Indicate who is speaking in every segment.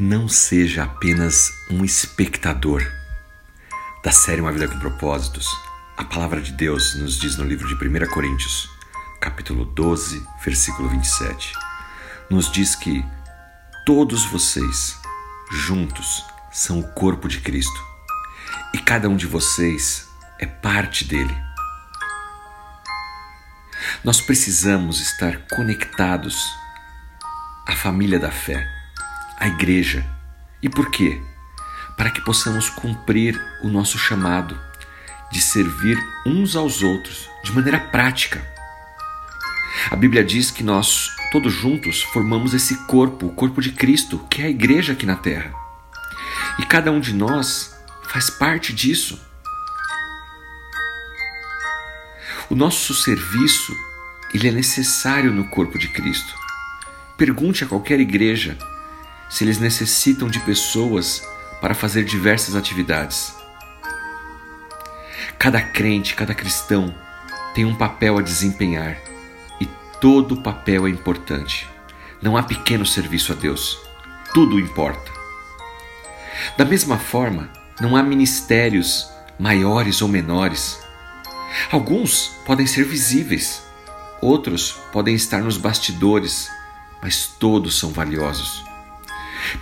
Speaker 1: Não seja apenas um espectador da série Uma Vida com Propósitos. A palavra de Deus nos diz no livro de 1 Coríntios, capítulo 12, versículo 27. Nos diz que todos vocês, juntos, são o corpo de Cristo e cada um de vocês é parte dele. Nós precisamos estar conectados à família da fé a igreja. E por quê? Para que possamos cumprir o nosso chamado de servir uns aos outros de maneira prática. A Bíblia diz que nós, todos juntos, formamos esse corpo, o corpo de Cristo, que é a igreja aqui na terra. E cada um de nós faz parte disso. O nosso serviço, ele é necessário no corpo de Cristo. Pergunte a qualquer igreja se eles necessitam de pessoas para fazer diversas atividades. Cada crente, cada cristão tem um papel a desempenhar e todo papel é importante. Não há pequeno serviço a Deus, tudo importa. Da mesma forma, não há ministérios maiores ou menores. Alguns podem ser visíveis, outros podem estar nos bastidores, mas todos são valiosos.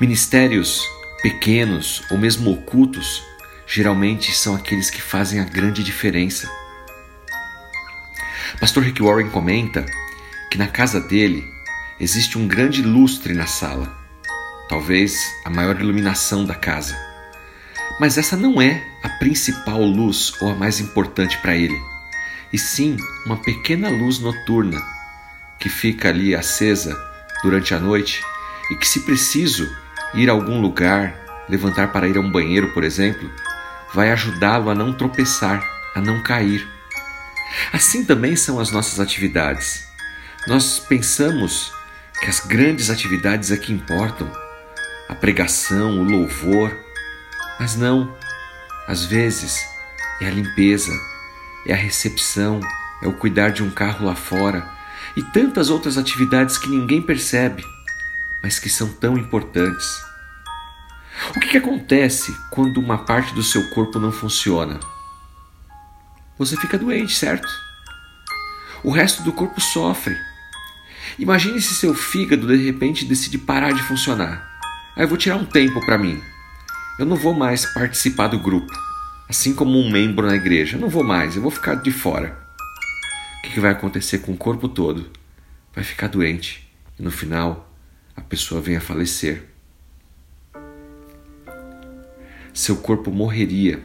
Speaker 1: Ministérios pequenos ou mesmo ocultos geralmente são aqueles que fazem a grande diferença. Pastor Rick Warren comenta que na casa dele existe um grande lustre na sala, talvez a maior iluminação da casa. Mas essa não é a principal luz ou a mais importante para ele, e sim uma pequena luz noturna que fica ali acesa durante a noite e que, se preciso ir a algum lugar, levantar para ir a um banheiro, por exemplo, vai ajudá-lo a não tropeçar, a não cair. Assim também são as nossas atividades. Nós pensamos que as grandes atividades é que importam, a pregação, o louvor, mas não. Às vezes é a limpeza, é a recepção, é o cuidar de um carro lá fora e tantas outras atividades que ninguém percebe mas que são tão importantes. O que, que acontece quando uma parte do seu corpo não funciona? Você fica doente, certo? O resto do corpo sofre. Imagine se seu fígado de repente decide parar de funcionar. Aí eu vou tirar um tempo para mim. Eu não vou mais participar do grupo, assim como um membro na igreja. Eu não vou mais, eu vou ficar de fora. O que, que vai acontecer com o corpo todo? Vai ficar doente e no final a pessoa vem a falecer. Seu corpo morreria.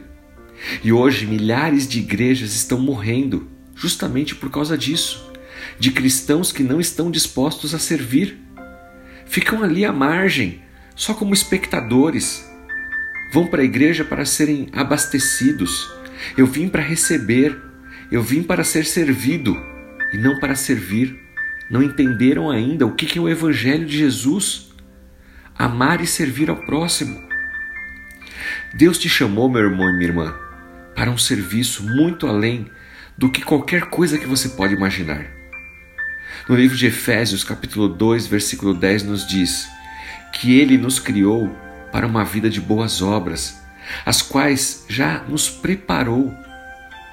Speaker 1: E hoje milhares de igrejas estão morrendo justamente por causa disso de cristãos que não estão dispostos a servir. Ficam ali à margem, só como espectadores. Vão para a igreja para serem abastecidos. Eu vim para receber, eu vim para ser servido e não para servir não entenderam ainda o que é o Evangelho de Jesus. Amar e servir ao próximo. Deus te chamou, meu irmão e minha irmã, para um serviço muito além do que qualquer coisa que você pode imaginar. No livro de Efésios, capítulo 2, versículo 10, nos diz que Ele nos criou para uma vida de boas obras, as quais já nos preparou,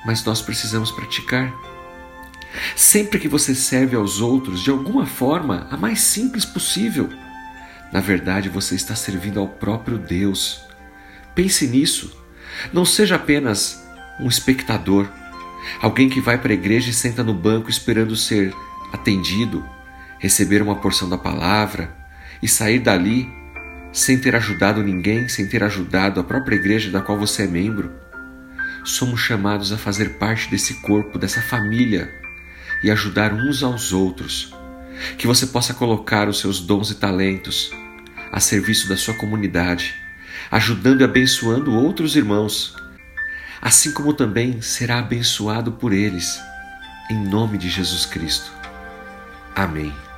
Speaker 1: mas nós precisamos praticar. Sempre que você serve aos outros de alguma forma, a mais simples possível, na verdade você está servindo ao próprio Deus. Pense nisso. Não seja apenas um espectador, alguém que vai para a igreja e senta no banco esperando ser atendido, receber uma porção da palavra e sair dali sem ter ajudado ninguém, sem ter ajudado a própria igreja da qual você é membro. Somos chamados a fazer parte desse corpo, dessa família e ajudar uns aos outros. Que você possa colocar os seus dons e talentos a serviço da sua comunidade, ajudando e abençoando outros irmãos, assim como também será abençoado por eles, em nome de Jesus Cristo. Amém.